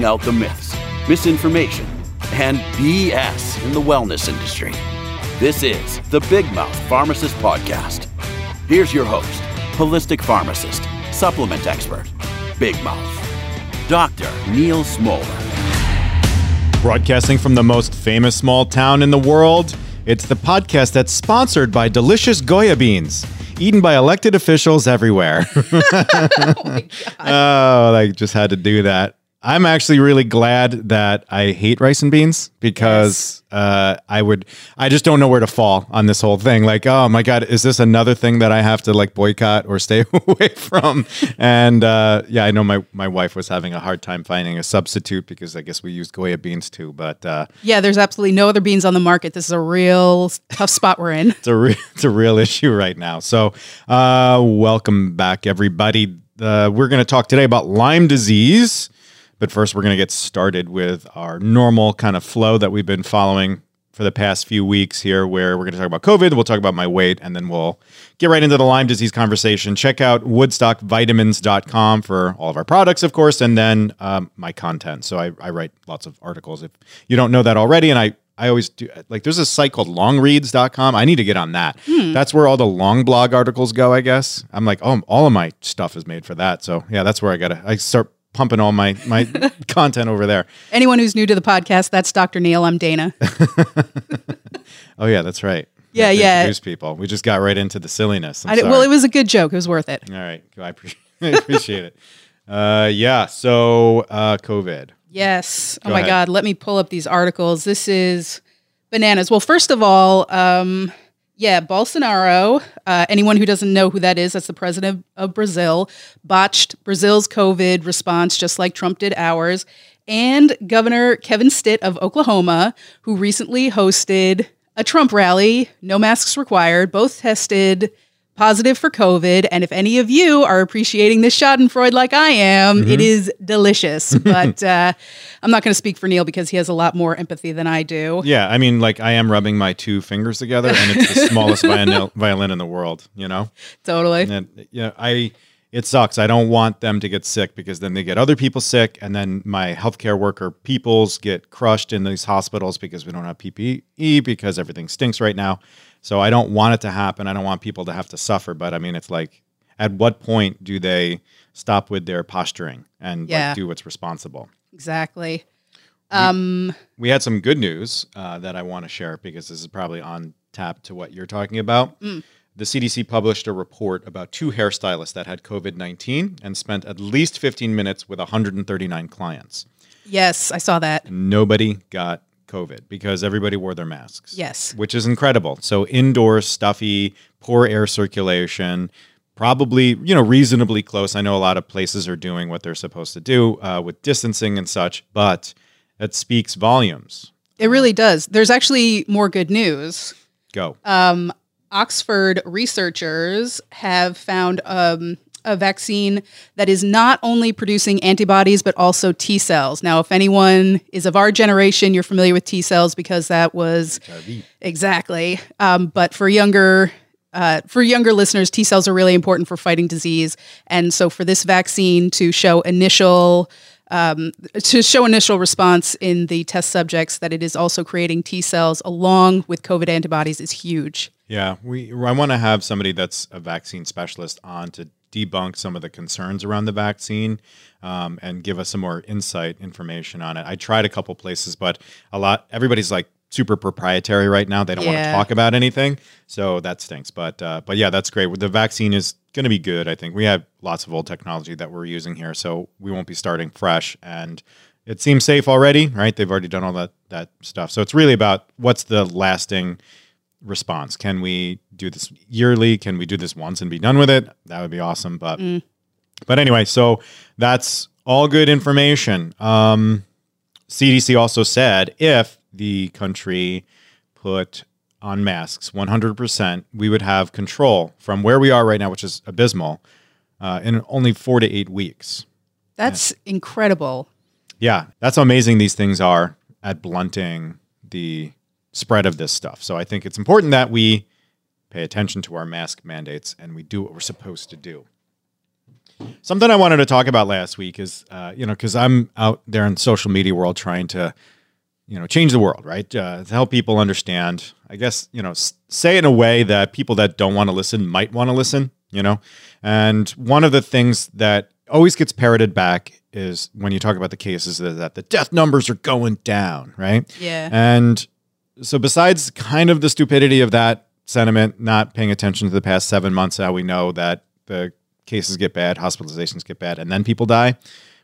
calling out the myths, misinformation, and BS in the wellness industry. This is the Big Mouth Pharmacist Podcast. Here's your host, holistic pharmacist, supplement expert, Big Mouth, Dr. Neal Smoller. Broadcasting from the most famous small town in the world, it's the podcast that's sponsored by delicious Goya beans, eaten by elected officials everywhere. Oh, oh, I just had to do that. I'm actually really glad that I hate rice and beans because uh, I would, I just don't know where to fall on this whole thing. Like, oh my God, is this another thing that I have to like boycott or stay away from? And uh, yeah, I know my, my wife was having a hard time finding a substitute because I guess we use Goya beans too. But uh, Yeah, there's absolutely no other beans on the market. This is a real tough spot we're in. it's a re- it's a real issue right now. So, uh, welcome back, everybody. Uh, we're going to talk today about Lyme disease, but first, we're going to get started with our normal kind of flow that we've been following for the past few weeks here, where we're going to talk about COVID, we'll talk about my weight, and then we'll get right into the Lyme disease conversation. Check out woodstockvitamins.com for all of our products, of course, and then um, my content. So I, I write lots of articles. If you don't know that already, and I I always do like there's a site called longreads.com. I need to get on that. That's where all the long blog articles go, I guess. I'm like, oh, all of my stuff is made for that. So yeah, that's where I gotta I start pumping all my my content over there. Anyone who's new to the podcast, that's Dr. Neal. I'm Dana. Oh yeah, that's right. Yeah, yeah. News people. We just got right into the silliness. I'm I did, well, it was a good joke. It was worth it. all right. I appreciate, it. Uh, yeah. So uh, COVID. Yes. Oh my ahead. God. Let me pull up these articles. This is bananas. Well, first of all, um, yeah, Bolsonaro, uh, anyone who doesn't know who that is, that's the president of Brazil, botched Brazil's COVID response just like Trump did ours. And Governor Kevin Stitt of Oklahoma, who recently hosted a Trump rally, no masks required, both tested positive for COVID. And if any of you are appreciating this Schadenfreude like I am, it is delicious. but uh, I'm not going to speak for Neal because he has a lot more empathy than I do. Yeah. I mean, like I am rubbing my two fingers together, and it's the smallest violin, violin in the world. You know. Totally. And yeah, I it sucks. I don't want them to get sick because then they get other people sick, and then my healthcare worker peoples get crushed in these hospitals because we don't have PPE because everything stinks right now. So I don't want it to happen. I don't want people to have to suffer. But I mean, it's like, at what point do they stop with their posturing and Yeah. like, do what's responsible? Exactly. Um, We had some good news uh, that I want to share because this is probably on tap to what you're talking about. The CDC published a report about two hairstylists that had COVID 19 and spent at least 15 minutes with 139 clients. yes, I saw that. Nobody got COVID because everybody wore their masks. Yes. Which is incredible. So, indoors, stuffy, poor air circulation, probably, you know, reasonably close. I know a lot of places are doing what they're supposed to do uh, with distancing and such, but it speaks volumes. It really does. There's actually more good news. Go. Um, Oxford researchers have found um, a vaccine that is not only producing antibodies but also T cells. Now, if anyone is of our generation, you're familiar with T cells because that was exactly. Um, but for younger uh, for younger listeners, T cells are really important for fighting disease, and so for this vaccine to show initial um, to show initial response in the test subjects that it is also creating T cells along with COVID antibodies is huge. Yeah, we. I want to have somebody that's a vaccine specialist on to debunk some of the concerns around the vaccine um, and give us some more insight information on it. I tried a couple places, but a lot. Everybody's like super proprietary right now. They don't want to talk about anything, so that stinks. But uh, but yeah, that's great. The vaccine is going to be good. I think we have lots of old technology that we're using here, so we won't be starting fresh and. It seems safe already, right? They've already done all that that stuff. So it's really about what's the lasting response. Can we do this yearly? Can we do this once and be done with it? That would be awesome. But but anyway, so that's all good information. Um, CDC also said if the country put on masks 100%, we would have control from where we are right now, which is abysmal, uh, in only four to eight weeks. That's incredible. Yeah, that's how amazing these things are at blunting the spread of this stuff. So I think it's important that we pay attention to our mask mandates and we do what we're supposed to do. Something I wanted to talk about last week is, uh, you know, because I'm out there in the social media world trying to, you know, change the world, right? Uh, to help people understand, I guess, you know, say in a way that people that don't want to listen might want to listen, you know? And one of the things that always gets parroted back is when you talk about the cases that the death numbers are going down, right? Yeah. And so, besides kind of the stupidity of that sentiment, not paying attention to the past seven months, how we know that the cases get bad, hospitalizations get bad, and then people die,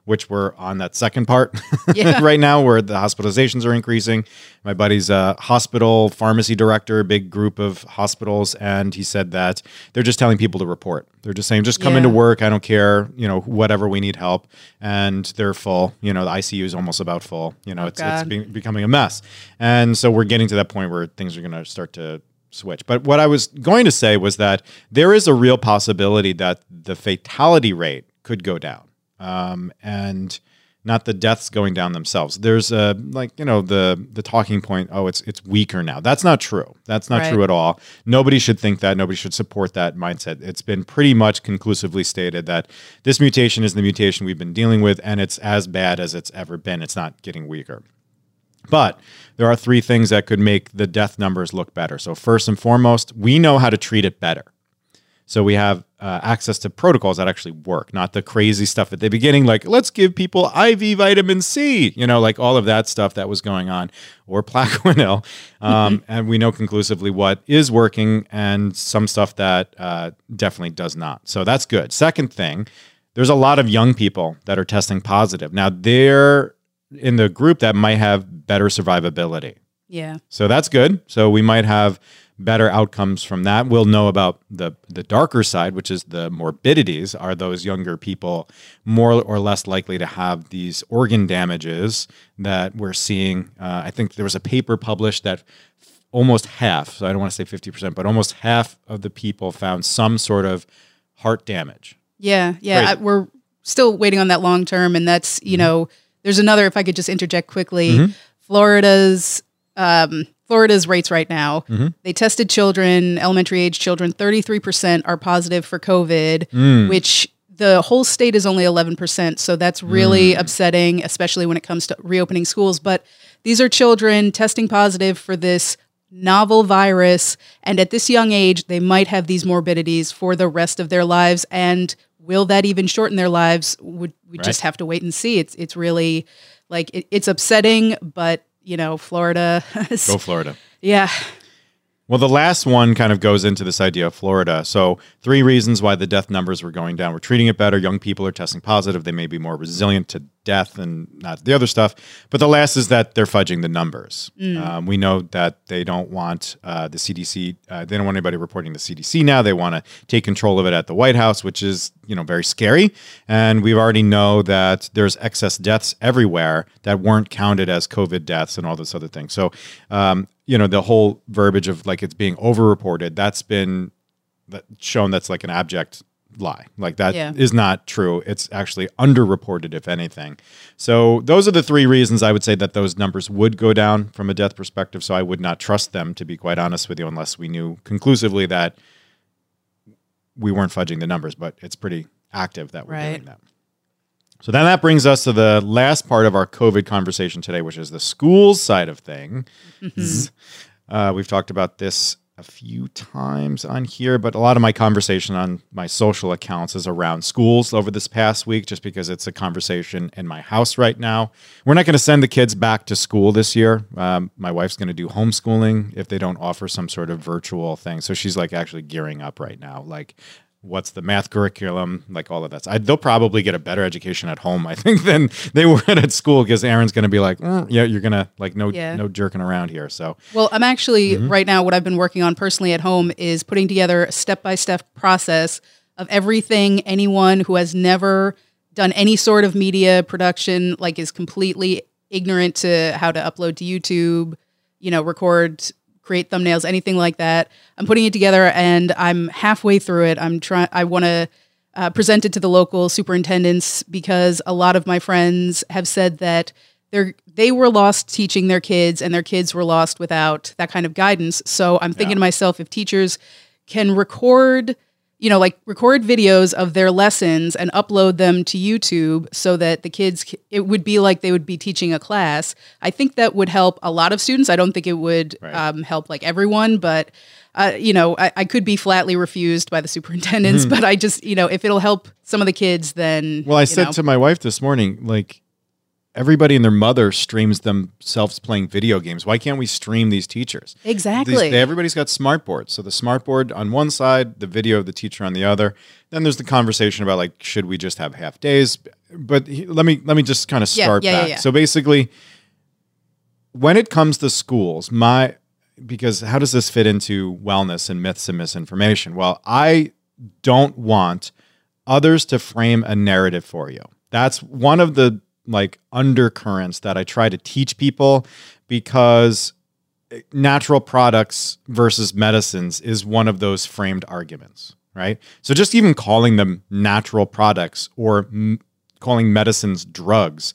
which we're on that second part Yeah. right now, where the hospitalizations are increasing. My buddy's a hospital pharmacy director, big group of hospitals, and he said that they're just telling people to report. They're just saying, just come Yeah. into work. I don't care, you know, whatever we need help, and they're full. You know, the ICU is almost about full. You know, oh, it's it's God. be- becoming a mess, and so we're getting to that point where things are going to start to switch. But what I was going to say was that there is a real possibility that the fatality rate could go down, um, and not the deaths going down themselves. There's a like you know the the talking point. Oh, it's it's weaker now. That's not true. That's not Right. true at all. Nobody should think that. Nobody should support that mindset. It's been pretty much conclusively stated that this mutation is the mutation we've been dealing with, and it's as bad as it's ever been. It's not getting weaker. But there are three things that could make the death numbers look better. So, first and foremost, we know how to treat it better. So, we have uh, access to protocols that actually work, not the crazy stuff at the beginning, like let's give people IV vitamin C, you know, like all of that stuff that was going on, or Plaquenil. Um, and we know conclusively what is working and some stuff that uh, definitely does not. So, that's good. Second thing, there's a lot of young people that are testing positive. Now, they're in the group that might have better survivability. Yeah. So that's good. So we might have better outcomes from that. We'll know about the the darker side, which is the morbidities. Are those younger people more or less likely to have these organ damages that we're seeing? Uh, I think there was a paper published that almost half, so I don't want to say 50%, but almost half of the people found some sort of heart damage. Yeah, yeah. I, we're still waiting on that long term, and that's Mm-hmm. you know, there's another. If I could just interject quickly, Florida's um, Florida's rates right now. Mm-hmm. They tested children, elementary age children. Thirty three percent are positive for COVID, Mm. which the whole state is only 11%. So that's really Mm. upsetting, especially when it comes to reopening schools. But these are children testing positive for this novel virus. And at this young age, they might have these morbidities for the rest of their lives. And will that even shorten their lives? Would we just have to wait and see? It's, it's really like, it, it's upsetting, but you know, Florida. Go Florida. yeah. Well, the last one kind of goes into this idea of Florida. So, three reasons why the death numbers were going down. We're treating it better. Young people are testing positive. They may be more resilient to death and not the other stuff. But the last is that they're fudging the numbers. Um, we know that they don't want uh, the CDC. Uh, they don't want anybody reporting the CDC now. They want to take control of it at the White House, which is you know very scary. And we already know that there's excess deaths everywhere that weren't counted as COVID deaths and all this other thing. So. Um, you know the whole verbiage of like it's being overreported that's been that shown that's like an abject lie like that is Yeah. not true it's actually underreported if anything so those are the three reasons i would say that those numbers would go down from a death perspective so i would not trust them to be quite honest with you unless we knew conclusively that we weren't fudging the numbers but it's pretty active that we're Right. doing that so then that brings us to the last part of our COVID conversation today, which is the schools side of things. Uh, we've talked about this a few times on here, but a lot of my conversation on my social accounts is around schools over this past week, just because it's a conversation in my house right now. We're not going to send the kids back to school this year. Um, my wife's going to do homeschooling if they don't offer some sort of virtual thing. So she's like actually gearing up right now. Like, what's the math curriculum, like all of that. I, they'll probably get a better education at home, I think, than they would at school because Aaron's going to be like, "Mm, yeah, you're going to like no Yeah. no jerking around here. So Well, I'm actually Mm-hmm. right now. What I've been working on personally at home is putting together a step by step process of everything anyone who has never done any sort of media production, like is completely ignorant to how to upload to YouTube, you know, record, create thumbnails, anything like that. I'm putting it together, and I'm halfway through it. I'm trying. I want to uh, present it to the local superintendents because a lot of my friends have said that they're they were lost teaching their kids and their kids were lost without that kind of guidance. So I'm thinking Yeah. to myself, if teachers can record you know, like record videos of their lessons and upload them to YouTube so that the kids, it would be like they would be teaching a class. I think that would help a lot of students. I don't think it would right. um, help like everyone, but. Uh, you know, I, I, could be flatly refused by the superintendents, mm. but I just, you know, if it'll help some of the kids, then. Well, I said know. to my wife this morning, like, everybody and their mother streams themselves playing video games. Why can't we stream these teachers? Exactly. These, they, everybody's got smart boards. So the smart board on one side, the video of the teacher on the other. Then there's the conversation about like should we just have half days? But he, let me let me just kind of start yeah, yeah, back. Yeah, so basically when it comes to schools, my because how does this fit into wellness and myths and misinformation? Well, I don't want others to frame a narrative for you. That's one of the like undercurrents that I try to teach people because eh, natural products versus medicines is one of those framed arguments, right? So just even calling them natural products or m- calling medicines drugs,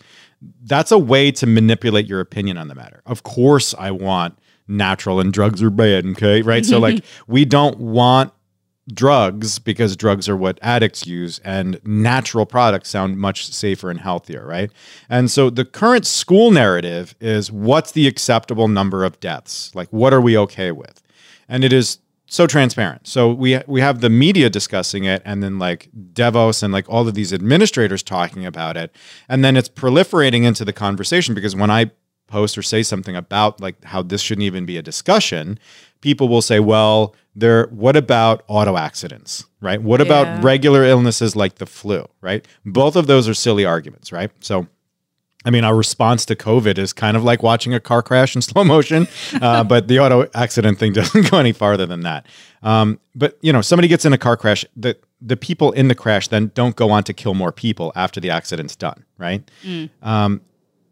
that's a way to manipulate your opinion on the matter. Of course, I want natural and drugs are bad, okay? Right? so like we don't want drugs because drugs are what addicts use and natural products sound much safer and healthier, right? And so the current school narrative is what's the acceptable number of deaths? Like what are we okay with? And it is so transparent. So we we have the media discussing it and then like DeVos and like all of these administrators talking about it and then it's proliferating into the conversation because when I post or say something about like how this shouldn't even be a discussion, people will say, well, there what about auto accidents, right? What yeah. about regular illnesses like the flu, right? Both of those are silly arguments, right? So I mean, our response to COVID is kind of like watching a car crash in slow motion, uh, but the auto accident thing doesn't go any farther than that. Um, but you know, somebody gets in a car crash, the the people in the crash then don't go on to kill more people after the accident's done, right? Mm. Um,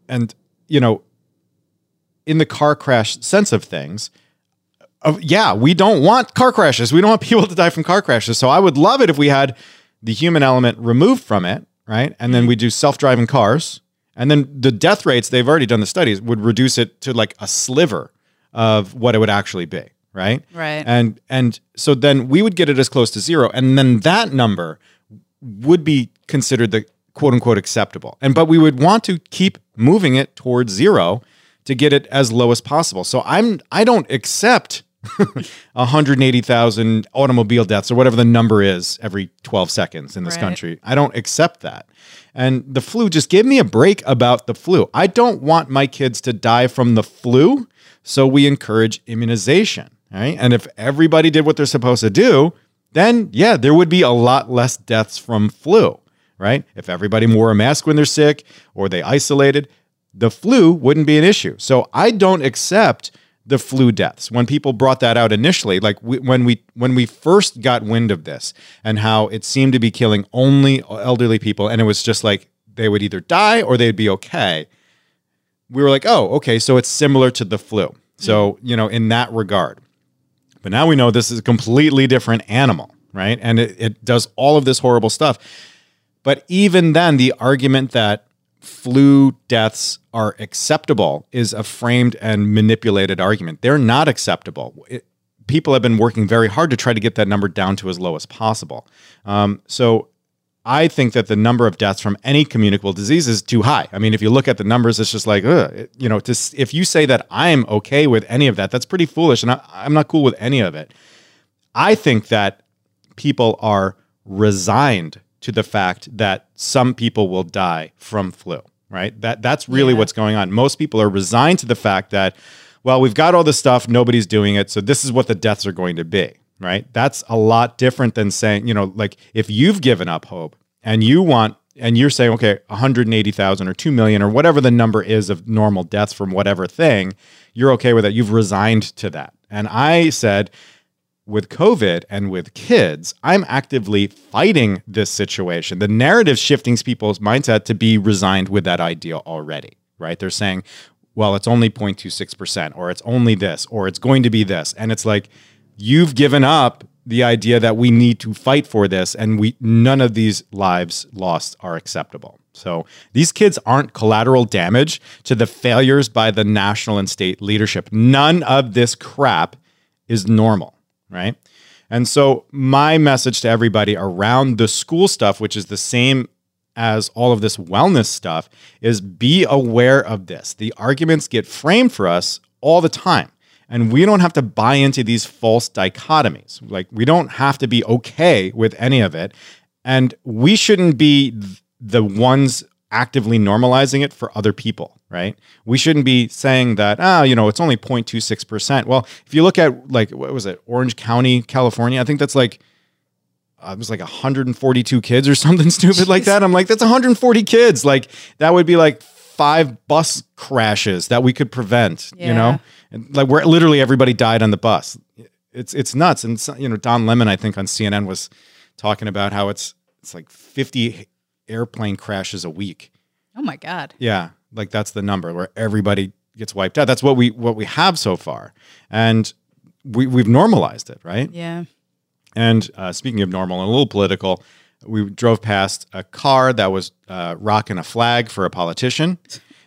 and you know, in the car crash sense of things, yeah, we don't want car crashes. We don't want people to die from car crashes. So I would love it if we had the human element removed from it, right? And then we do self-driving cars, and then the death rates they've already done the studies would reduce it to like a sliver of what it would actually be, right? Right. And and so then we would get it as close to zero, and then that number would be considered the quote unquote acceptable. And but we would want to keep moving it towards zero to get it as low as possible. So I'm I don't accept 180,000 automobile deaths or whatever the number is every 12 seconds in this right. country. I don't accept that. And the flu just give me a break about the flu. I don't want my kids to die from the flu, so we encourage immunization, right? And if everybody did what they're supposed to do, then yeah, there would be a lot less deaths from flu, right? If everybody wore a mask when they're sick or they isolated, the flu wouldn't be an issue. So I don't accept the flu deaths. When people brought that out initially like we, when we when we first got wind of this and how it seemed to be killing only elderly people and it was just like they would either die or they'd be okay we were like oh okay so it's similar to the flu. So mm. you know in that regard. But now we know this is a completely different animal right? And it, it does all of this horrible stuff. But even then the argument that flu deaths are acceptable is a framed and manipulated argument. They're not acceptable. It, people have been working very hard to try to get that number down to as low as possible. Um, so I think that the number of deaths from any communicable disease is too high. I mean, if you look at the numbers, it's just like, ugh, you know, to, if you say that I'm okay with any of that, that's pretty foolish. And I, I'm not cool with any of it. I think that people are resigned to the fact that some people will die from flu, right? That that's really yeah. what's going on. Most people are resigned to the fact that well, we've got all this stuff, nobody's doing it, so this is what the deaths are going to be, right? That's a lot different than saying, you know, like if you've given up hope and you want and you're saying, okay, 180,000 or 2 million or whatever the number is of normal deaths from whatever thing, you're okay with it. You've resigned to that. And I said, with COVID and with kids, I'm actively fighting this situation. The narrative shifting people's mindset to be resigned with that idea already, right? They're saying, well, it's only 0.26%, or it's only this, or it's going to be this. And it's like, you've given up the idea that we need to fight for this, and we none of these lives lost are acceptable. So these kids aren't collateral damage to the failures by the national and state leadership. None of this crap is normal right? And so, my message to everybody around the school stuff, which is the same as all of this wellness stuff, is be aware of this. The arguments get framed for us all the time. And we don't have to buy into these false dichotomies. Like, we don't have to be okay with any of it. And we shouldn't be the ones actively normalizing it for other people, right? We shouldn't be saying that, ah, you know, it's only 0.26%. Well, if you look at like, what was it, Orange County, California, I think that's like, uh, it was like 142 kids or something stupid like that. I'm like, that's 140 kids. Like, that would be like five bus crashes that we could prevent, Yeah. you know? And like, where literally everybody died on the bus. It's, it's nuts. And, so- you know, Don Lemon, I think on CNN was talking about how it's, it's like 50 airplane crashes a week. Oh my God. Yeah, like that's the number where everybody gets wiped out. That's what we what we have so far, and we we've normalized it, right? Yeah. And uh, speaking of normal and a little political, we drove past a car that was uh, rocking a flag for a politician,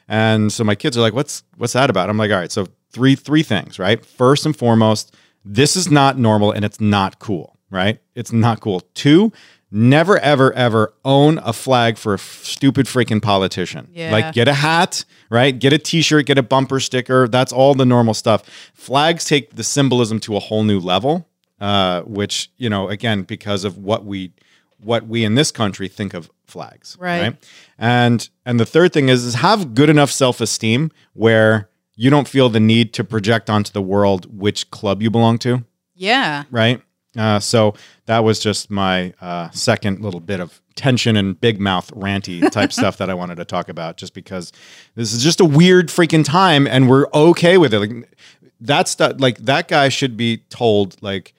and so my kids are like, "What's what's that about?" I'm like, "All right, so three three things, right? First and foremost, this is not normal and it's not cool, right? It's not cool. Two." Never, ever, ever own a flag for a f- stupid freaking politician. Yeah. Like, get a hat, right? Get a t shirt, get a bumper sticker. That's all the normal stuff. Flags take the symbolism to a whole new level, uh, which, you know, again, because of what we what we in this country think of flags. Right. And and the third thing is is have good enough self-esteem where you don't feel the need to project onto the world which club you belong to Yeah. right? Uh, so that was just my uh, second little bit of tension and big mouth ranty type stuff that I wanted to talk about, just because this is just a weird freaking time, and we're okay with it. Like that stuff, like that guy should be told, like,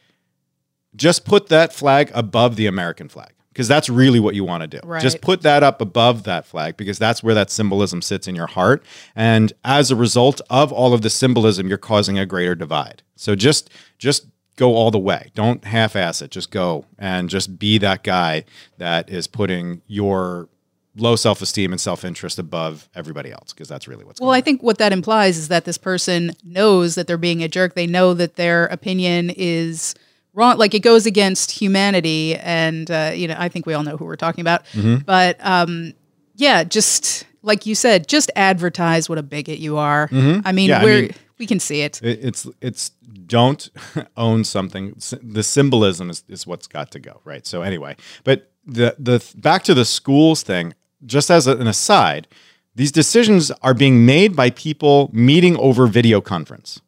just put that flag above the American flag. Because that's really what you want to do. Right. Just put that up above that flag because that's where that symbolism sits in your heart. And as a result of all of the symbolism, you're causing a greater divide. So just just go all the way. Don't half-ass it. Just go and just be that guy that is putting your low self-esteem and self-interest above everybody else because that's really what's Well, I think what that implies is that this person knows that they're being a jerk. They know that their opinion is wrong. Like it goes against humanity. And, uh, you know, I think we all know who we're talking about. Mm-hmm. But um, yeah, just like you said, just advertise what a bigot you are. I mean, Mm-hmm. Yeah, we're, mean- we can see it. It- It's it's don't own something. The symbolism is, is what's got to go, right? So anyway, but the the back to the schools thing. Just as an aside, these decisions are being made by people meeting over video conference.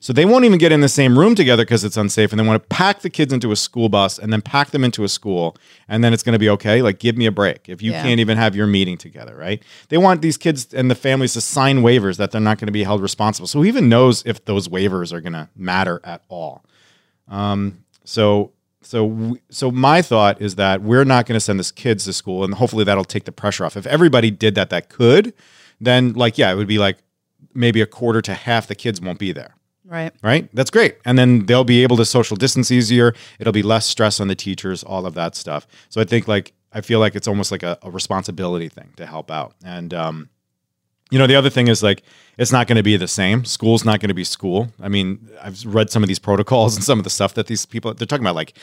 So they won't even get in the same room together because it's unsafe, and they want to pack the kids into a school bus and then pack them into a school, and then it's going to be okay. Like, give me a break if you Yeah. can't even have your meeting together, right? They want these kids and the families to sign waivers that they're not going to be held responsible. So who even knows if those waivers are going to matter at all? Um, so so so my thought is that we're not going to send this kids to school, and hopefully that'll take the pressure off. If everybody did that, that could, then like yeah, it would be like maybe a quarter to half the kids won't be there Right. right? That's great. And then they'll be able to social distance easier. It'll be less stress on the teachers, all of that stuff. So I think like I feel like it's almost like a, a responsibility thing to help out. And um, you know, the other thing is like it's not going to be the same. School's not going to be school. I mean, I've read some of these protocols and some of the stuff that these people they're talking about like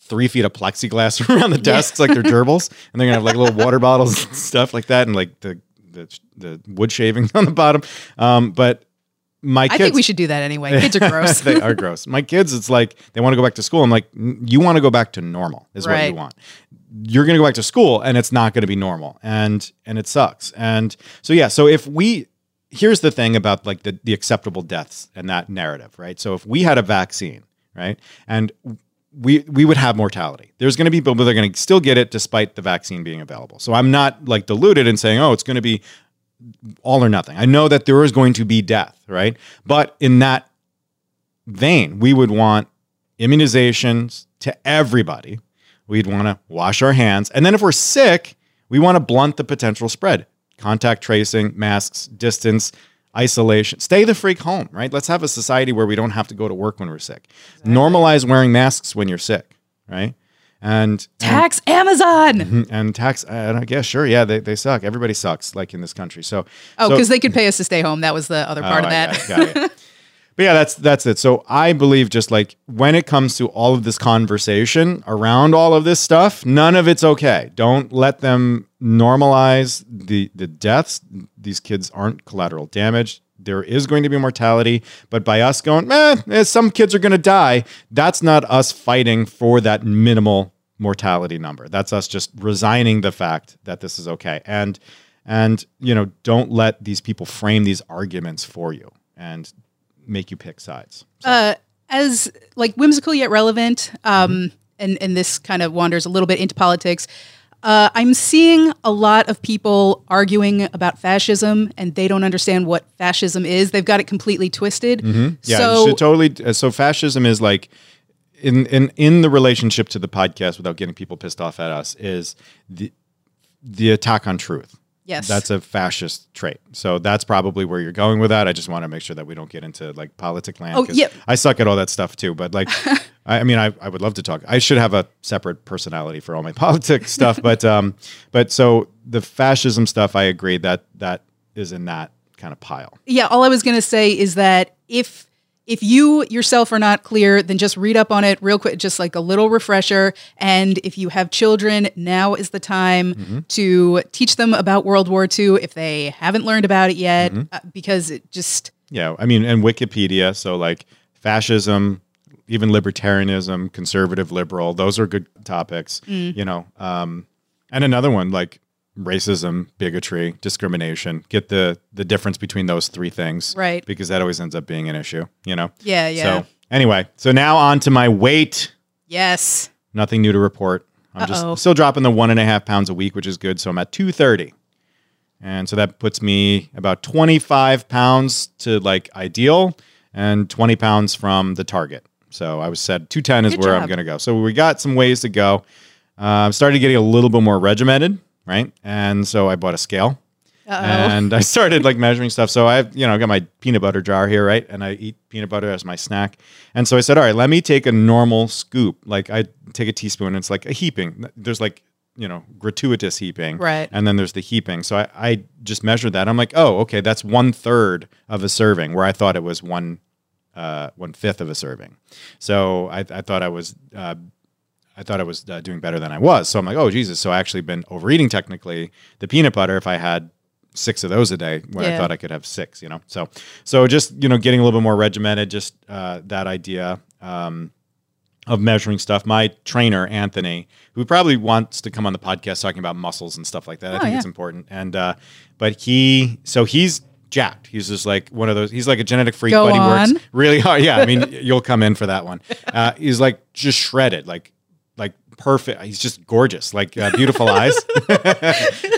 three feet of plexiglass around the desks like they're gerbils, and they're gonna have like little water bottles and stuff like that, and like the the, the wood shavings on the bottom. Um, but my I kids, think we should do that anyway. Kids are gross. they are gross. My kids, it's like they want to go back to school. I'm like, you want to go back to normal is what you want. You're going to go back to school, and it's not going to be normal, and and it sucks. And so yeah, so if we here's the thing about like the the acceptable deaths and that narrative, right? So if we had a vaccine, right, and we we would have mortality. There's going to be people that are going to still get it despite the vaccine being available. So I'm not like deluded in saying, oh, it's going to be all or nothing. I know that there is going to be death, right? But in that vein, we would want immunizations to everybody. We'd want to wash our hands. And then if we're sick, we want to blunt the potential spread. Contact tracing, masks, distance, isolation. Stay the freak home, right? Let's have a society where we don't have to go to work when we're sick. Normalize wearing masks when you're sick, right? And Tax Amazon. Mm-hmm, and tax and I guess sure, yeah, they, they suck. Everybody sucks like in this country. So Oh, so- because they could pay us to stay home. That was the other part Oh, of that. got it. But yeah, that's that's it. So I believe just like when it comes to all of this conversation around all of this stuff, none of it's okay. Don't let them normalize the the deaths. These kids aren't collateral damage. There is going to be mortality, but by us going, eh, eh, some kids are going to die, that's not us fighting for that minimal mortality number. That's us just resigning the fact that this is okay. And and you know, don't let these people frame these arguments for you and make you pick sides. So, Uh, as like whimsical yet relevant, um, and and this kind of wanders a little bit into politics. Uh, I'm seeing a lot of people arguing about fascism, and they don't understand what fascism is. They've got it completely twisted. yeah, so totally. uh, So fascism is like in in in the relationship to the podcast, without getting people pissed off at us, is the the attack on truth. Yes, That's a fascist trait. So that's probably where you're going with that. I just want to make sure that we don't get into like politic land. Oh, yeah. I suck at all that stuff too. But like, I, I mean, I, I would love to talk. I should have a separate personality for all my politics stuff. But um, but so the fascism stuff, I agree that that is in that kind of pile. yeah. All I was going to say is that if if you yourself are not clear, then just read up on it real quick, just like a little refresher. And if you have children, now is the time Mm-hmm. to teach them about World War II if they haven't learned about it yet, Mm-hmm. uh, because it just Yeah, I mean, and Wikipedia. So like fascism, even libertarianism, conservative, liberal. Those are good topics. Mm. You know, um, and another one like racism, bigotry, discrimination. Get the the difference between those three things, Right. Because that always ends up being an issue. You know. Yeah, yeah. So anyway, so now on to my weight. yes. Nothing new to report. I'm Uh-oh. just still dropping the one and a half pounds a week, which is good. So I'm at 230. And so that puts me about 25 pounds to like ideal and 20 pounds from the target. So I was said 210 is Good where I'm going to go. So we got some ways to go. Uh, I'm starting getting a little bit more regimented, right? And so I bought a scale Uh-oh. and I started like measuring stuff. So I've, you know, I got my peanut butter jar here, right? And I eat peanut butter as my snack. And so I said, all right, let me take a normal scoop. Like I take a teaspoon. And it's like a heaping. There's like you know gratuitous heaping, Right. And then there's the heaping. So I, I just measured that. I'm like, oh, okay, that's one third of a serving, where I thought it was one uh, one fifth of a serving. So I, I thought I was. Uh, I thought I was uh, doing better than I was. So I'm like, oh Jesus! So I actually been overeating technically the peanut butter. If I had six of those a day, when I thought I could have six, you know. So so just you know getting a little bit more regimented. Just uh, that idea. Um, of measuring stuff. My trainer, Anthony, who probably wants to come on the podcast talking about muscles and stuff like that. Oh, I think yeah. it's important. And uh, but he so he's jacked. He's just like one of those. He's like a genetic freak, Go but he on. works really hard. Yeah, I mean, you'll come in for that one. Uh, he's like just shredded, like perfect. He's just gorgeous, like uh, beautiful eyes.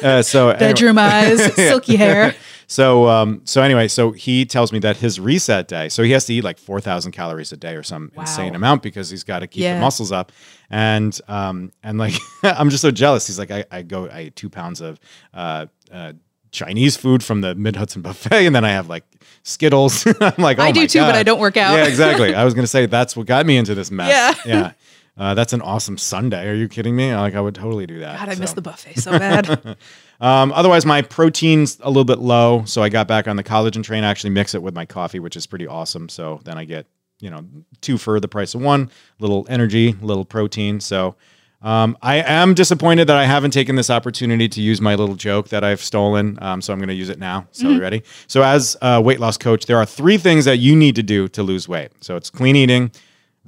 uh, so Bedroom eyes, silky hair. so um so anyway, so he tells me that his reset day, so he has to eat like four thousand calories a day or some Wow. insane amount because he's got to keep Yeah. the muscles up. And um and like I'm just so jealous. He's like, I, I go I eat two pounds of uh uh Chinese food from the Mid Hudson buffet, and then I have like Skittles. I'm like, oh I do too, but I don't work out. Yeah, exactly. I was gonna say that's what got me into this mess. Yeah. yeah. Uh, that's an awesome Sunday. Are you kidding me? Like I would totally do that. God, I So- miss the buffet so bad. um, otherwise, my protein's a little bit low, so I got back on the collagen train. I actually mix it with my coffee, which is pretty awesome. So then I get you know two for the price of one. Little energy, little protein. So um, I am disappointed that I haven't taken this opportunity to use my little joke that I've stolen. Um, so I'm going to use it now. So you ready? So as a weight loss coach, there are three things that you need to do to lose weight. So it's clean eating.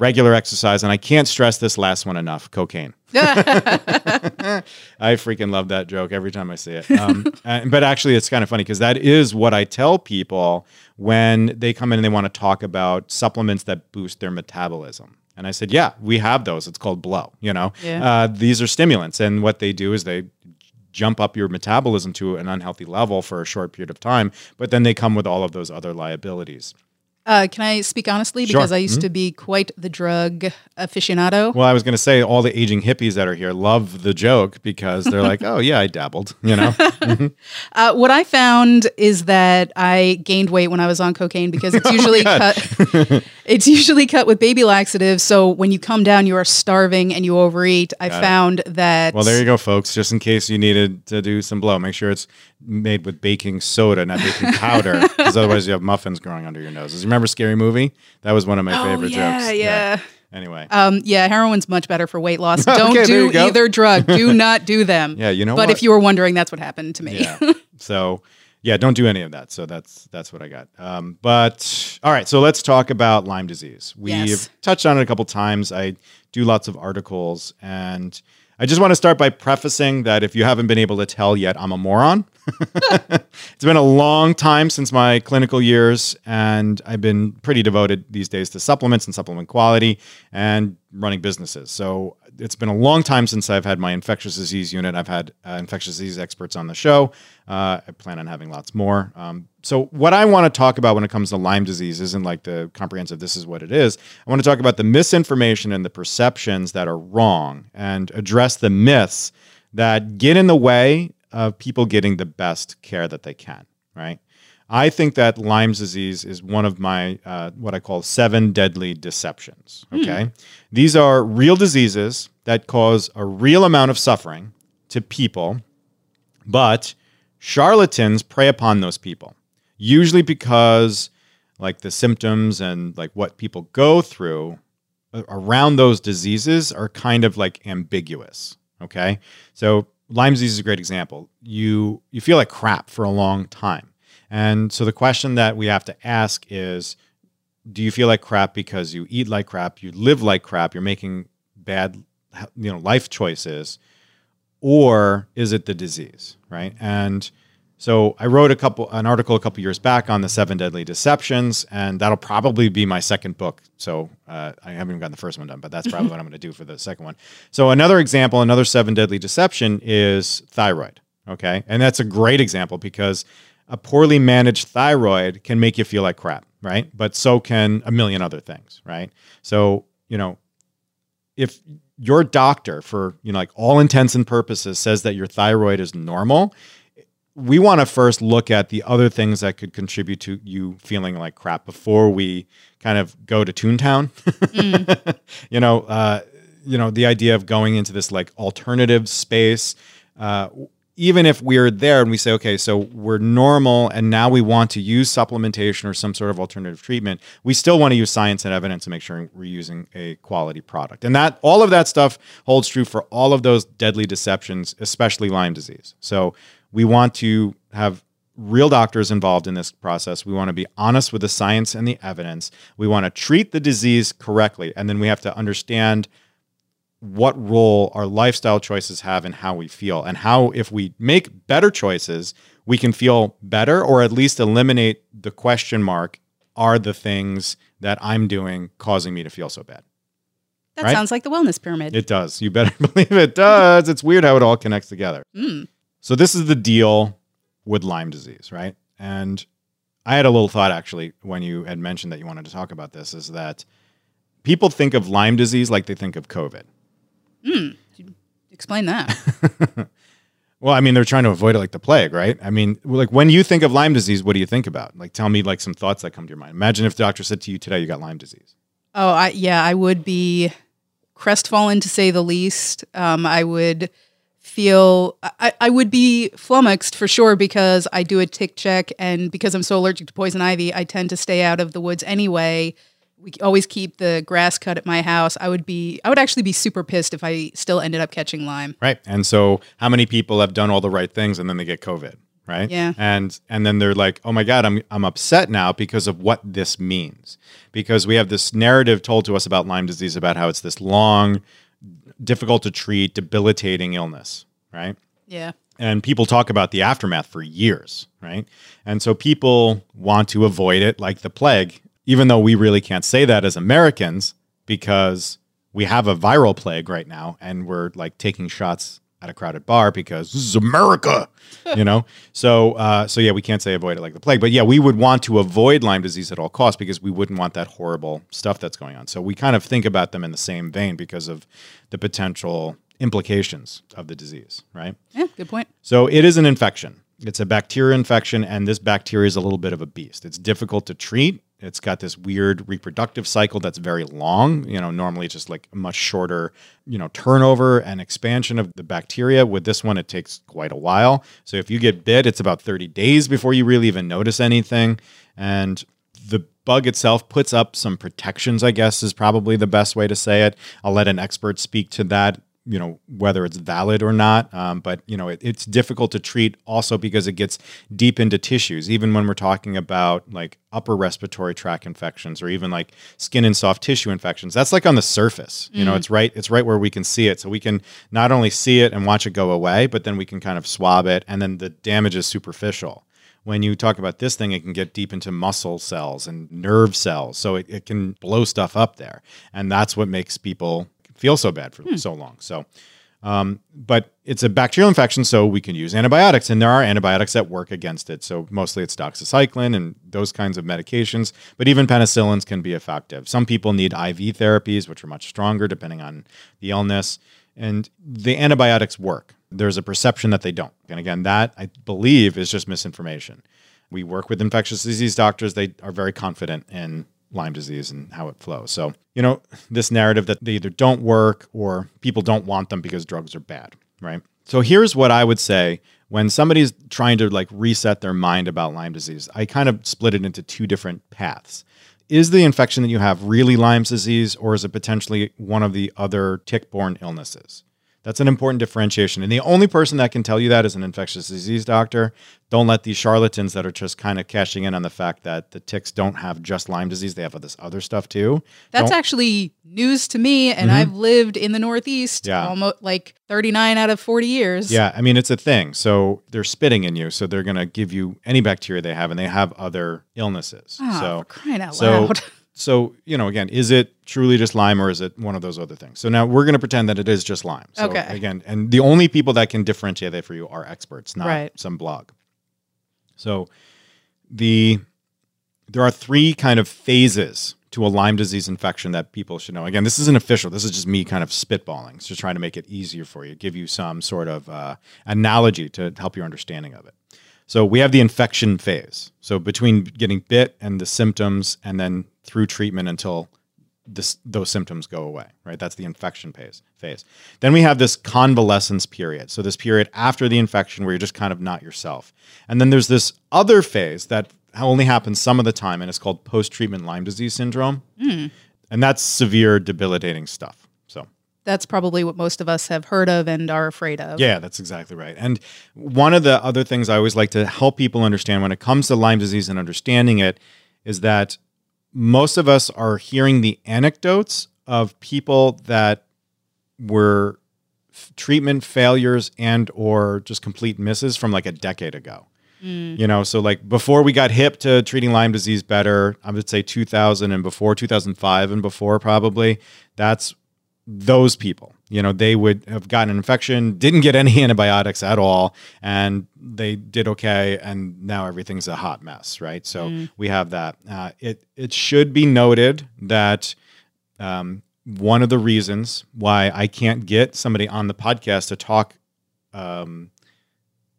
Regular exercise, and I can't stress this last one enough cocaine. I freaking love that joke every time I see it. Um, but actually, it's kind of funny because that is what I tell people when they come in and they want to talk about supplements that boost their metabolism. And I said, yeah, we have those. It's called Blow. You know, Yeah. uh, these are stimulants, and what they do is they jump up your metabolism to an unhealthy level for a short period of time. But then they come with all of those other liabilities. Uh, can I speak honestly? Sure. Because I used to be quite the drug aficionado. Well, I was going to say all the aging hippies that are here love the joke because they're like, oh yeah, I dabbled. You know. Uh, what I found is that I gained weight when I was on cocaine because it's usually cut. it's usually cut with baby laxatives. So when you come down, you are starving and you overeat. I found that. Well, there you go, folks. Just in case you needed to do some blow, make sure it's made with baking soda, not baking powder, because otherwise you have muffins growing under your nose. Is your Remember Scary Movie? That was one of my Oh, favorite yeah, jokes. yeah. Anyway. Um, yeah, heroin's much better for weight loss. Don't Okay, do either drug. Do not do them. Yeah, you know But what? if you were wondering, that's what happened to me. yeah. So yeah, don't do any of that. So that's that's what I got. Um, but all right, so let's talk about Lyme disease. We've Yes. touched on it a couple times. I do lots of articles, and I just want to start by prefacing that if you haven't been able to tell yet, I'm a moron. it's been a long time since my clinical years, and I've been pretty devoted these days to supplements and supplement quality and running businesses. So it's been a long time since I've had my infectious disease unit. I've had uh, infectious disease experts on the show. Uh, I plan on having lots more. Um, so what I want to talk about when it comes to Lyme disease isn't like the comprehensive. This is what it is. I want to talk about the misinformation and the perceptions that are wrong, and address the myths that get in the way of people getting the best care that they can. Right. I think that Lyme disease is one of my uh, what I call seven deadly deceptions. Okay, these are real diseases that cause a real amount of suffering to people, but charlatans prey upon those people, usually because like the symptoms and like what people go through around those diseases are kind of like ambiguous. Okay, so Lyme disease is a great example. You you feel like crap for a long time. And so the question that we have to ask is do you feel like crap because you eat like crap, you live like crap, you're making bad you know life choices or is it the disease, right? And so I wrote a couple an article a couple years back on the seven deadly deceptions, and that'll probably be my second book. So uh, I haven't even gotten the first one done, but that's probably what I'm going to do for the second one. So another example, another seven deadly deception is thyroid. Okay, and that's a great example because a poorly managed thyroid can make you feel like crap, right? But so can a million other things, right? So you know, if your doctor, for you know, like all intents and purposes, says that your thyroid is normal, we want to first look at the other things that could contribute to you feeling like crap before we kind of go to Toontown. you know, uh, you know, the idea of going into this like alternative space. Uh, even if we're there and we say, okay, so we're normal and now we want to use supplementation or some sort of alternative treatment, we still want to use science and evidence to make sure we're using a quality product. And that all of that stuff holds true for all of those deadly deceptions, especially Lyme disease. So we want to have real doctors involved in this process. We want to be honest with the science and the evidence. We want to treat the disease correctly. And then we have to understand what role our lifestyle choices have in how we feel and how if we make better choices we can feel better or at least eliminate the question mark are the things that i'm doing causing me to feel so bad That Right? sounds like the wellness pyramid. it does you better believe it does it's weird how it all connects together Mm. so this is the deal with lyme disease right and i had a little thought actually when you had mentioned that you wanted to talk about this is that people think of lyme disease like they think of covid Explain that. Well, I mean, they're trying to avoid it like the plague, right? I mean, like when you think of Lyme disease, what do you think about? Like, tell me like some thoughts that come to your mind. Imagine if the doctor said to you today, you got Lyme disease. Oh, I yeah, I would be crestfallen to say the least. Um, I would feel I, I would be flummoxed for sure because I do a tick check and because I'm so allergic to poison ivy, I tend to stay out of the woods anyway. We always keep the grass cut at my house. I would be I would actually be super pissed if I still ended up catching Lyme. Right. And so, how many people have done all the right things and then they get COVID, right? Yeah. And and then they're like, "Oh my god, I'm I'm upset now because of what this means." Because we have this narrative told to us about Lyme disease about how it's this long, difficult to treat, debilitating illness, right? Yeah. and people talk about the aftermath for years, right? And so people want to avoid it like the plague, even though we really can't say that as Americans because we have a viral plague right now and we're like taking shots at a crowded bar because this is America, you know? So, uh, so yeah, we can't say avoid it like the plague, but yeah, we would want to avoid Lyme disease at all costs because we wouldn't want that horrible stuff that's going on. So we kind of think about them in the same vein because of the potential implications of the disease, right? Yeah, good point. So it is an infection. It's a bacteria infection, and this bacteria is a little bit of a beast. It's difficult to treat. It's got this weird reproductive cycle that's very long. You know, normally it's just like a much shorter, you know, turnover and expansion of the bacteria. With this one, it takes quite a while. So if you get bit, it's about 30 days before you really even notice anything. And the bug itself puts up some protections, I guess is probably the best way to say it. I'll let an expert speak to that you know whether it's valid or not um, but you know it, it's difficult to treat also because it gets deep into tissues even when we're talking about like upper respiratory tract infections or even like skin and soft tissue infections that's like on the surface you know it's right it's right where we can see it so we can not only see it and watch it go away but then we can kind of swab it and then the damage is superficial when you talk about this thing, it can get deep into muscle cells and nerve cells. So it, it can blow stuff up there. And that's what makes people feel so bad for so long. So, um, but it's a bacterial infection, so we can use antibiotics, and there are antibiotics that work against it. So mostly it's doxycycline and those kinds of medications, but even penicillins can be effective. Some people need IV therapies, which are much stronger depending on the illness, and the antibiotics work. There's a perception that they don't, and again, that I believe is just misinformation. We work with infectious disease doctors; they are very confident in Lyme disease and how it flows. So, you know, this narrative that they either don't work or people don't want them because drugs are bad, right? So, here's what I would say when somebody's trying to like reset their mind about Lyme disease. I kind of split it into two different paths. Is the infection that you have really Lyme disease or is it potentially one of the other tick-borne illnesses? That's an important differentiation. And the only person that can tell you that is an infectious disease doctor. Don't let these charlatans that are just kind of cashing in on the fact that the ticks don't have just Lyme disease, they have all this other stuff too. That's Don't- actually news to me, and mm-hmm. I've lived in the Northeast Yeah. almost like 39 out of 40 years. Yeah, I mean it's a thing. So they're spitting in you, so they're going to give you any bacteria they have, and they have other illnesses. Oh, so crying out so loud. so you know again, is it truly just Lyme or is it one of those other things? So now we're going to pretend that it is just Lyme. So Okay. Again, and the only people that can differentiate that for you are experts, not Right. some blog. So the there are three kind of phases to a Lyme disease infection that people should know. Again, this isn't official. This is just me kind of spitballing. It's just trying to make it easier for you, give you some sort of uh, analogy to help your understanding of it. So we have the infection phase. So between getting bit and the symptoms, and then through treatment until this, those symptoms go away, right? That's the infection phase. Phase. Then we have this convalescence period. So this period after the infection where you're just kind of not yourself. And then there's this other phase that only happens some of the time, and it's called post-treatment Lyme disease syndrome, hmm. and that's severe, debilitating stuff. That's probably what most of us have heard of and are afraid of. yeah, that's exactly right. And one of the other things I always like to help people understand when it comes to Lyme disease and understanding it is that most of us are hearing the anecdotes of people that were f- treatment failures and or just complete misses from like a decade ago. Mm. You know, so like before we got hip to treating Lyme disease better, I would say 2000 and before 2005 and before probably, that's those people. You know, they would have gotten an infection, didn't get any antibiotics at all, and they did okay, and now everything's a hot mess, right? So we have that. Uh, it it should be noted that um, one of the reasons why I can't get somebody on the podcast to talk, um,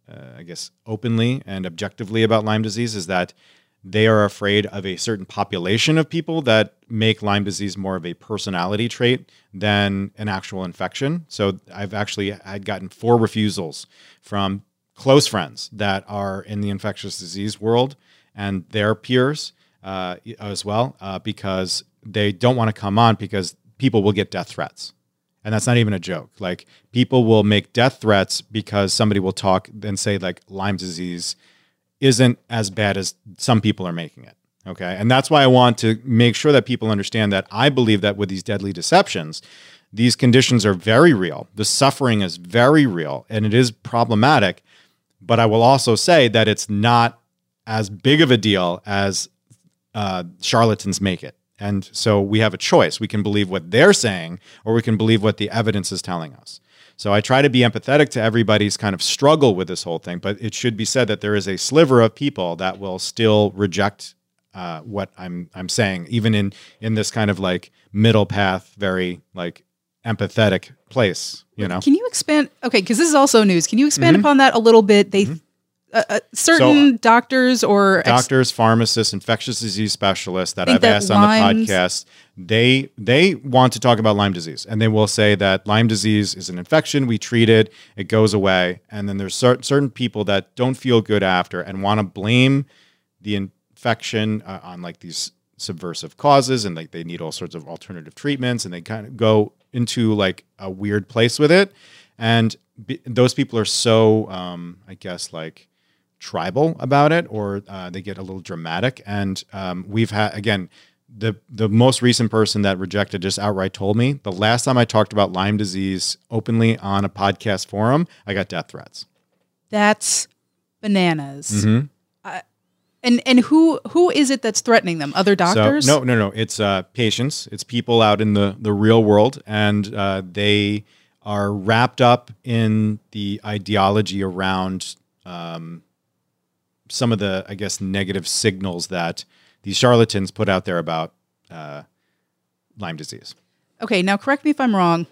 uh, I guess, openly and objectively about Lyme disease is that they are afraid of a certain population of people that make Lyme disease more of a personality trait than an actual infection. So I've actually I'd gotten four refusals from close friends that are in the infectious disease world and their peers uh, as well uh, because they don't want to come on because people will get death threats. And that's not even a joke. Like people will make death threats because somebody will talk and say like Lyme disease isn't as bad as some people are making it. Okay. And that's why I want to make sure that people understand that I believe that with these deadly deceptions, these conditions are very real. The suffering is very real and it is problematic. But I will also say that it's not as big of a deal as uh, charlatans make it. And so we have a choice. We can believe what they're saying, or we can believe what the evidence is telling us. So I try to be empathetic to everybody's kind of struggle with this whole thing, but it should be said that there is a sliver of people that will still reject uh, what I'm I'm saying, even in in this kind of like middle path, very like empathetic place. You know, Can you expand? Okay, because this is also news. Can you expand upon that a little bit? They uh, uh, certain doctors or ex- doctors, pharmacists, infectious disease specialists that I've that asked on the podcast, they they want to talk about Lyme disease, and they will say that Lyme disease is an infection. We treat it, it goes away, and then there's cer- certain people that don't feel good after and want to blame the infection uh, on like these subversive causes. And like they need all sorts of alternative treatments. And they kind of go into like a weird place with it. And be, those people are so um, i guess like tribal about it or uh, they get a little dramatic and um, we've had again the the most recent person that rejected just outright told me the last time i talked about lyme disease openly on a podcast forum i got death threats That's bananas. Mm-hmm. Uh, and and who who is it that's threatening them? Other doctors? So, no, no, no. It's uh, patients. It's people out in the the real world, and uh, they are wrapped up in the ideology around um, some of the, I guess, negative signals that these charlatans put out there about uh, Lyme disease. Okay, now correct me if I'm wrong.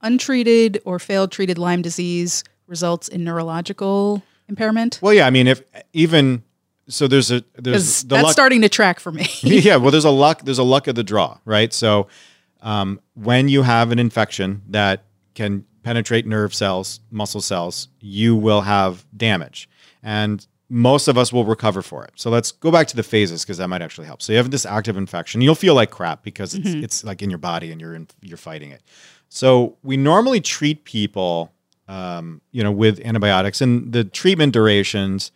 Untreated or failed treated Lyme disease results in neurological impairment. Well, yeah. I mean, if even so, there's a there's the that's luck- starting to track for me. yeah, well, there's a luck. There's a luck of the draw, right? So, um, when you have an infection that can penetrate nerve cells, muscle cells, you will have damage, and most of us will recover for it. So let's go back to the phases because that might actually help. So you have this active infection. You'll feel like crap because it's mm-hmm. it's like in your body and you're in, you're fighting it. So we normally treat people, um, you know, with antibiotics, and the treatment durations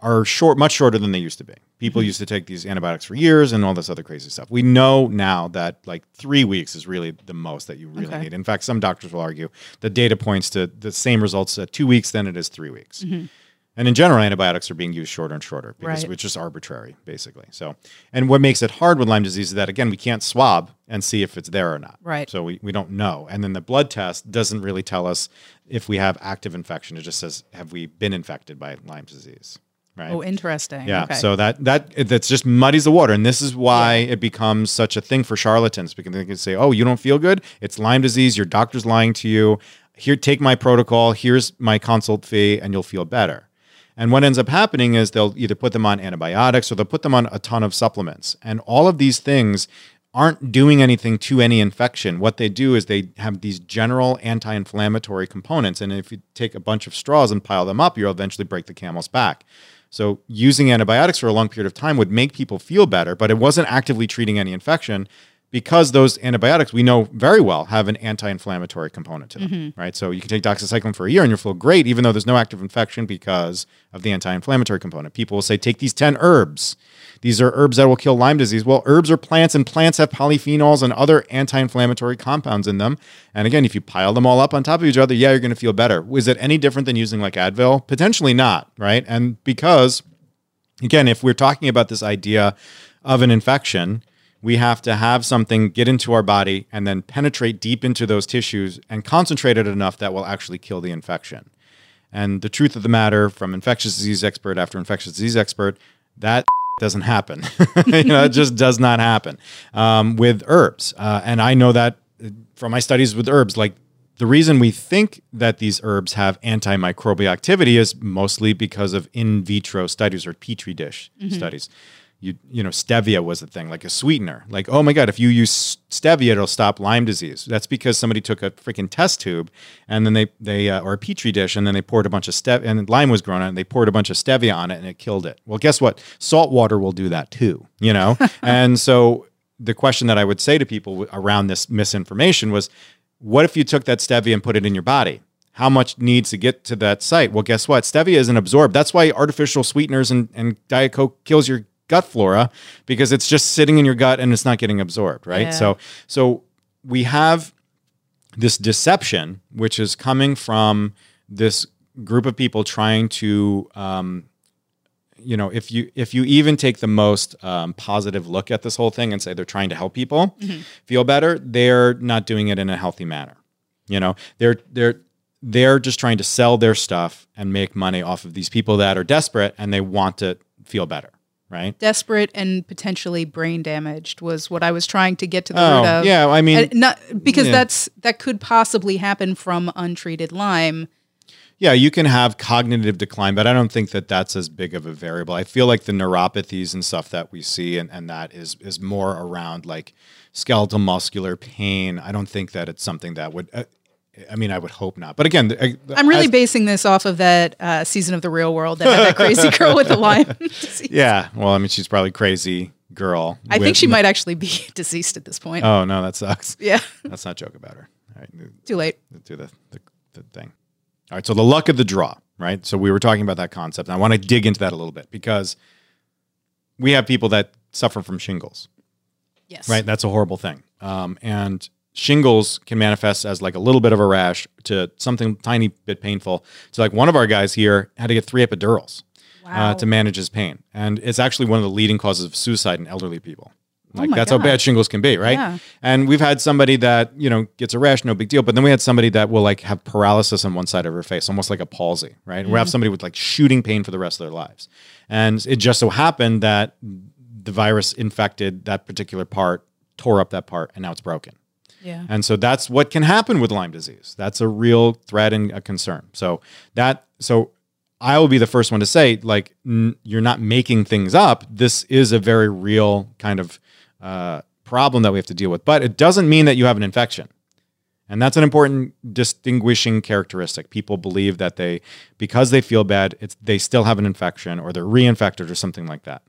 are short, much shorter than they used to be. People mm-hmm. used to take these antibiotics for years and all this other crazy stuff. We know now that like three weeks is really the most that you really Okay. need. In fact, some doctors will argue the data points to the same results at two weeks than it is three weeks. Mm-hmm. And in general, antibiotics are being used shorter and shorter because Right. it's just arbitrary, basically. So, and what makes it hard with Lyme disease is that again, we can't swab and see if it's there or not. Right. So we, we don't know. And then the blood test doesn't really tell us if we have active infection. It just says, have we been infected by Lyme disease? Right. oh, interesting. Yeah, Okay. so that that that's just muddies the water, and this is why it becomes such a thing for charlatans because they can say, "Oh, you don't feel good? It's Lyme disease. Your doctor's lying to you. Here, take my protocol. Here's my consult fee, and you'll feel better." And what ends up happening is they'll either put them on antibiotics or they'll put them on a ton of supplements, and all of these things aren't doing anything to any infection. What they do is they have these general anti-inflammatory components, and if you take a bunch of straws and pile them up, you'll eventually break the camel's back. So using antibiotics for a long period of time would make people feel better, but it wasn't actively treating any infection because those antibiotics we know very well have an anti-inflammatory component to them, mm-hmm. right? So you can take doxycycline for a year and you'll feel great even though there's no active infection because of the anti-inflammatory component. People will say take these 10 herbs. These are herbs that will kill Lyme disease. Well, herbs are plants and plants have polyphenols and other anti-inflammatory compounds in them. And again, if you pile them all up on top of each other, yeah, you're going to feel better. Is it any different than using like Advil? Potentially not, right? And because again, if we're talking about this idea of an infection, we have to have something get into our body and then penetrate deep into those tissues and concentrate it enough that will actually kill the infection. And the truth of the matter, from infectious disease expert after infectious disease expert, that doesn't happen. you know, it just does not happen um, with herbs. Uh, and I know that from my studies with herbs, like the reason we think that these herbs have antimicrobial activity is mostly because of in vitro studies or petri dish studies. You, you know, stevia was a thing, like a sweetener. Like, oh my God, if you use stevia, it'll stop Lyme disease. That's because somebody took a freaking test tube and then they, they uh, or a petri dish, and then they poured a bunch of stevia, and Lyme was grown on it, and they poured a bunch of stevia on it, and it killed it. Well, guess what? Salt water will do that too, you know? and so the question that I would say to people around this misinformation was, what if you took that stevia and put it in your body? How much needs to get to that site? Well, guess what? Stevia isn't absorbed. That's why artificial sweeteners and, and Diet Coke kills your gut flora because it's just sitting in your gut and it's not getting absorbed, right? Yeah. So so we have this deception, which is coming from this group of people trying to um, you know if you if you even take the most um, positive look at this whole thing and say they're trying to help people feel better they're not doing it in a healthy manner you know they're they're they're just trying to sell their stuff and make money off of these people that are desperate and they want to feel better right Desperate and potentially brain damaged was what I was trying to get to the root oh of. yeah i mean And not because Yeah. that's that could possibly happen from untreated Lyme. Yeah, you can have cognitive decline, but I don't think that that's as big of a variable. I feel like the neuropathies and stuff that we see, and, and that is is more around like skeletal muscular pain. I don't think that it's something that would. Uh, I mean, I would hope not. But again, I, I'm really as- basing this off of that uh, season of The Real World that had that crazy girl with the Lyme disease. yeah. Well, I mean, she's probably crazy girl. I think she might actually be deceased at this point. Oh no, that sucks. yeah, Let's not joke about her. All right, too late. do the, the, the thing. All right, so the luck of the draw, right? So we were talking about that concept. And I want to dig into that a little bit because we have people that suffer from shingles, Yes. right? That's a horrible thing. Um, and shingles can manifest as like a little bit of a rash to something tiny bit painful. So like one of our guys here had to get three epidurals Wow. uh, to manage his pain, and it's actually one of the leading causes of suicide in elderly people. Like Oh that's how bad shingles can be, right? Yeah. And we've had somebody that you know gets a rash, no big deal. But then we had somebody that will like have paralysis on one side of her face, almost like a palsy, right? We Mm-hmm. have somebody with like shooting pain for the rest of their lives, and it just so happened that the virus infected that particular part, tore up that part, and now it's broken. Yeah. And so that's what can happen with Lyme disease. That's a real threat and a concern. So that so I will be the first one to say like n- you're not making things up. This is a very real kind of uh, problem that we have to deal with. But it doesn't mean that you have an infection. And that's an important distinguishing characteristic. People believe that they, because they feel bad, it's they still have an infection or they're reinfected or something like that.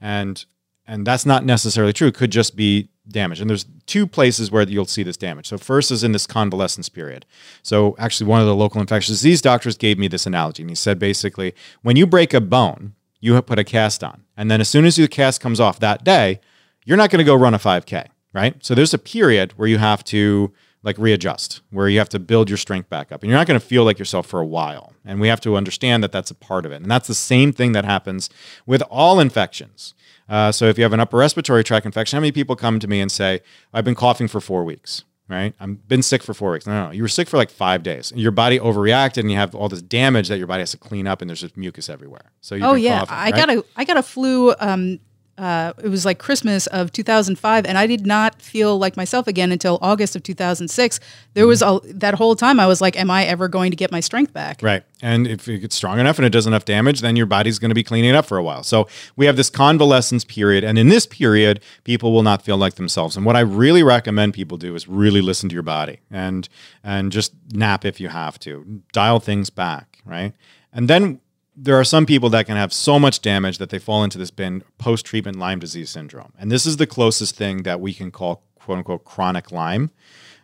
And and that's not necessarily true. It could just be damage. And there's two places where you'll see this damage. So first is in this convalescence period. So actually, one of the local infectious disease doctors gave me this analogy, and he said basically, when you break a bone, you put a cast on, and then as soon as the cast comes off that day, you're not going to go run a 5K, right? So there's a period where you have to like readjust, where you have to build your strength back up, and you're not going to feel like yourself for a while. And we have to understand that that's a part of it, and that's the same thing that happens with all infections. Uh, so if you have an upper respiratory tract infection, how many people come to me and say, "I've been coughing for four weeks"? Right? I've been sick for four weeks. No, no, no. You were sick for like five days. Your body overreacted, and you have all this damage that your body has to clean up, and there's just mucus everywhere. So you've Oh yeah, coughing, I right? got a I got a flu. Um, uh, it was like Christmas of 2005, and I did not feel like myself again until August of 2006. There was a that whole time I was like, "Am I ever going to get my strength back?" Right. And if it gets strong enough and it does enough damage, then your body's going to be cleaning up for a while. So we have this convalescence period. And in this period, people will not feel like themselves. And what I really recommend people do is really listen to your body and and just nap if you have to. Dial things back, right? And then there are some people that can have so much damage that they fall into this bin post treatment Lyme disease syndrome. And this is the closest thing that we can call quote unquote chronic Lyme.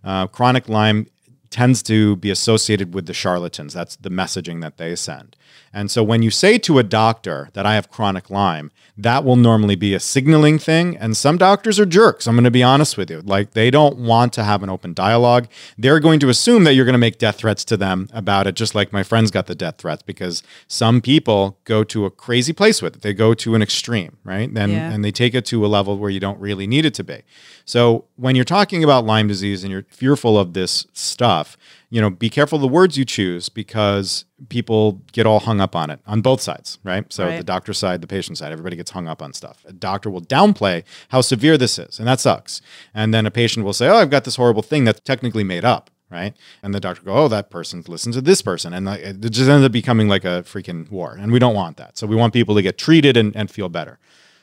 Uh, chronic Lyme tends to be associated with the charlatans. That's the messaging that they send. And so when you say to a doctor that I have chronic Lyme, that will normally be a signaling thing. And some doctors are jerks. I'm going to be honest with you. Like they don't want to have an open dialogue. They're going to assume that you're going to make death threats to them about it, just like my friends got the death threats because some people go to a crazy place with it. They go to an extreme, right? And, Yeah. and they take it to a level where you don't really need it to be. So when you're talking about Lyme disease and you're fearful of this stuff, you know, be careful the words you choose because people get all hung up on it on both sides, right? So Right. the doctor side, the patient side, everybody gets hung up on stuff. A doctor will downplay how severe this is, and that sucks. And then a patient will say, "Oh, I've got this horrible thing that's technically made up." Right. And the doctor go, oh, that person listens to this person. And it just ends up becoming like a freaking war. And we don't want that. So we want people to get treated and, and feel better.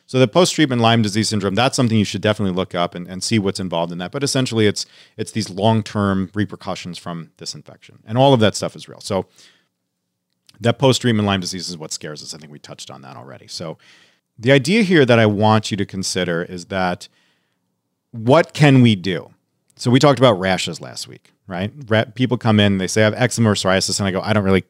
So the post-treatment Lyme disease syndrome, that's something you should definitely look up and, and see what's involved in that. But essentially it's it's these long-term repercussions from this infection. And all of that stuff is real. So that post-treatment Lyme disease is what scares us. I think we touched on that already. So the idea here that I want you to consider is that what can we do? So we talked about rashes last week, right? Ra- people come in, they say I have eczema or psoriasis, and I go, I don't really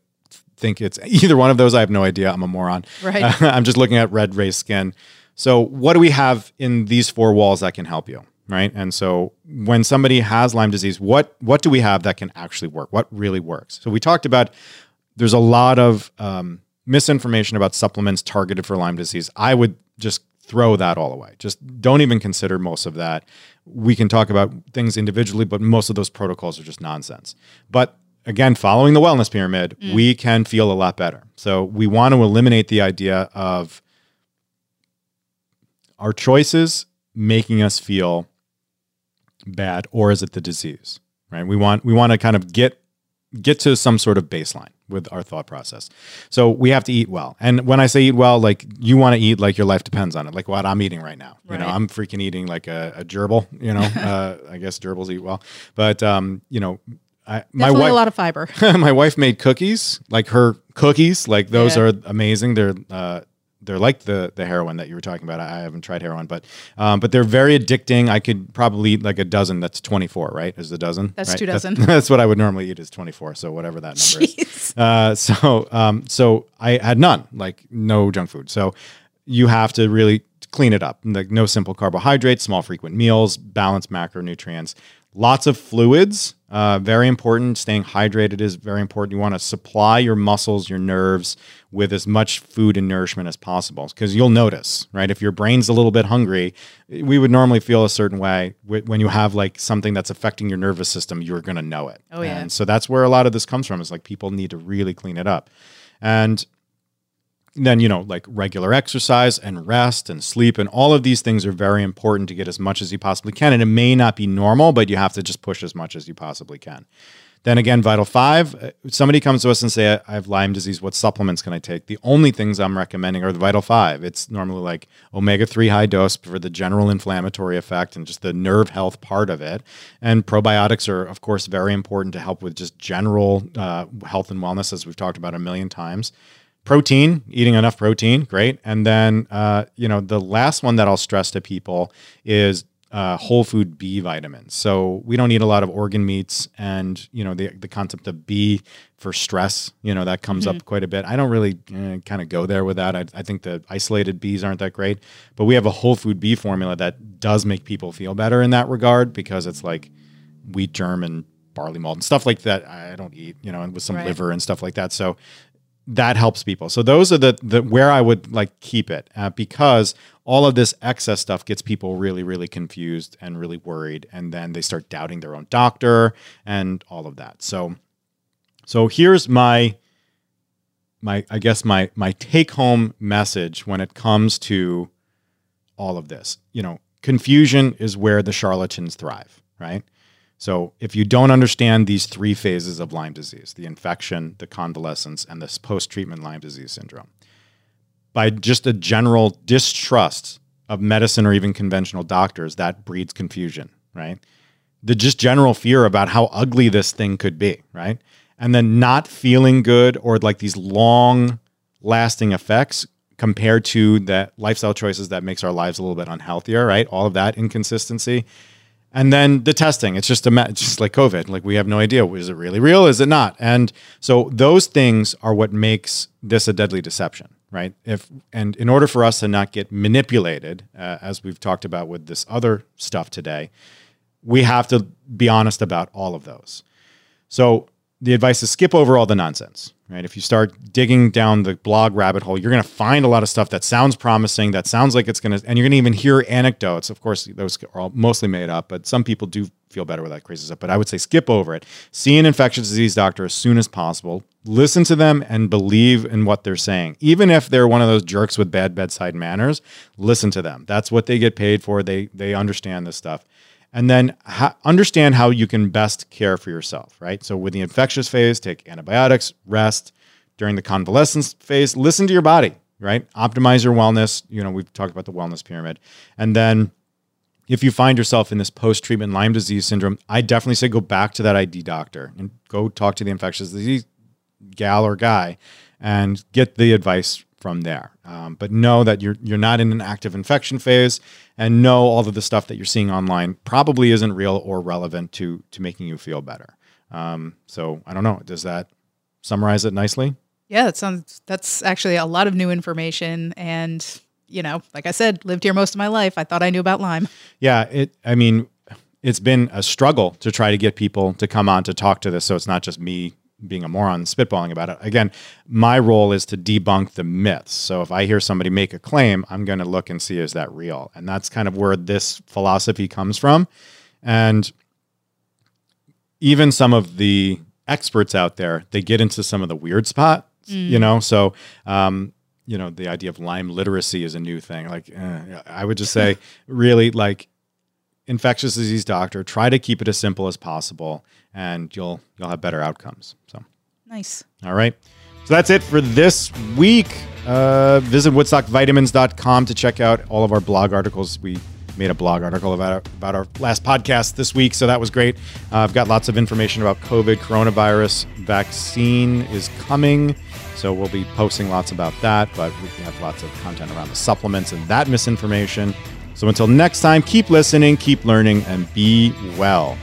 think it's either one of those. I have no idea. I'm a moron. Right. I'm just looking at red raised skin. So what do we have in these four walls that can help you? Right. And so when somebody has Lyme disease, what what do we have that can actually work? What really works? So we talked about there's a lot of um, misinformation about supplements targeted for Lyme disease. I would just throw that all away. Just don't even consider most of that. We can talk about things individually, but most of those protocols are just nonsense. But again, following the wellness pyramid, we can feel a lot better. So we want to eliminate the idea of our choices making us feel bad or is it the disease right we want we want to kind of get get to some sort of baseline with our thought process so we have to eat well and when i say eat well like you want to eat like your life depends on it like what i'm eating right now you know i'm freaking eating like a, a gerbil you know uh, i guess gerbils eat well but um you know I, my Definitely wife a lot of fiber. my wife made cookies, like her cookies, like those Yeah. are amazing. They're uh, they're like the the heroin that you were talking about. I, I haven't tried heroin, but um, but they're very addicting. I could probably eat like a dozen. That's twenty four, right? Is a dozen? That's right? two dozen. That's, that's what I would normally eat is twenty four. So whatever that number is. Jeez. Uh, so um, so I had none, like no junk food. So you have to really clean it up. Like no simple carbohydrates, small frequent meals, balanced macronutrients, lots of fluids. Uh, very important. Staying hydrated is very important. You want to supply your muscles, your nerves with as much food and nourishment as possible because you'll notice, right? If your brain's a little bit hungry, we would normally feel a certain way. When you have like something that's affecting your nervous system, you're going to know it. Oh, yeah. And so that's where a lot of this comes from is like people need to really clean it up. And then you know like regular exercise and rest and sleep and all of these things are very important to get as much as you possibly can. And it may not be normal but you have to just push as much as you possibly can. Then again vital 5 uh, somebody comes to us and say i have lyme disease. What supplements can i take? The only things i'm recommending are the vital 5 it's normally like omega-3 high dose for the general inflammatory effect and just the nerve health part of it. And probiotics are of course very important to help with just general uh, health and wellness as we've talked about a million times protein eating enough protein great. And then uh, you know the last one that i'll stress to people is uh, whole food b vitamins. So we don't eat a lot of organ meats and you know the, the concept of b for stress you know that comes up quite a bit. I don't really eh, kind of go there with that. I, I think the isolated b's aren't that great. But we have a whole food b formula that does make people feel better in that regard because it's like wheat germ and barley malt and stuff like that i don't eat you know and with some Right. liver and stuff like that. So that helps people. So those are the the where I would like keep it uh, because all of this excess stuff gets people really really confused and really worried, and then they start doubting their own doctor and all of that. So so here's my my I guess my my take home message when it comes to all of this. You know, confusion is where the charlatans thrive, right? So if you don't understand these three phases of Lyme disease, the infection, the convalescence, and this post-treatment Lyme disease syndrome, by just a general distrust of medicine or even conventional doctors, that breeds confusion, right? The just general fear about how ugly this thing could be, right? And then not feeling good or like these long lasting effects compared to the lifestyle choices that makes our lives a little bit unhealthier, right? All of that inconsistency. And then the testing, it's just a it's just like COVID. Like we have no idea is it really real, is it not? And so those things are what makes this a deadly deception, right? If and in order for us to not get manipulated, uh, as we've talked about with this other stuff today, we have to be honest about all of those. So the advice is skip over all the nonsense, right? If you start digging down the blog rabbit hole, you're going to find a lot of stuff that sounds promising, that sounds like it's going to, and you're going to even hear anecdotes. Of course, those are all mostly made up, but some people do feel better with that crazy stuff. But I would say skip over it. See an infectious disease doctor as soon as possible. Listen to them and believe in what they're saying. Even if they're one of those jerks with bad bedside manners, listen to them. That's what they get paid for. They they understand this stuff and then ha- understand how you can best care for yourself, right? So, with the infectious phase, take antibiotics, rest. During the convalescence phase, listen to your body, right? Optimize your wellness. You know, we've talked about the wellness pyramid. And then, if you find yourself in this post treatment Lyme disease syndrome, I definitely say go back to that ID doctor and go talk to the infectious disease gal or guy and get the advice from there. Um, but know that you're you're not in an active infection phase, and know all of the stuff that you're seeing online probably isn't real or relevant to to making you feel better. Um, so I don't know. Does that summarize it nicely? Yeah, that sounds that's actually a lot of new information and you know, like I said, lived here most of my life. I thought I knew about Lyme. Yeah, it. I mean, it's been a struggle to try to get people to come on to talk to this, so it's not just me being a moron spitballing about it. Again, my role is to debunk the myths. So if I hear somebody make a claim, I'm going to look and see is that real, and that's kind of where this philosophy comes from, and even some of the experts out there, they get into some of the weird spots, you know. So, um, you know, the idea of Lyme literacy is a new thing. Like, eh, I would just say, really, like, infectious disease doctor, try to keep it as simple as possible, and you'll you'll have better outcomes. So, Nice. all right. So that's it for this week. Uh, visit woodstockvitamins.com to check out all of our blog articles. We made a blog article about our, about our last podcast this week, so that was great. Uh, I've got lots of information about COVID, coronavirus vaccine is coming. So we'll be posting lots about that, but we have lots of content around the supplements and that misinformation. So until next time, keep listening, keep learning, and be well.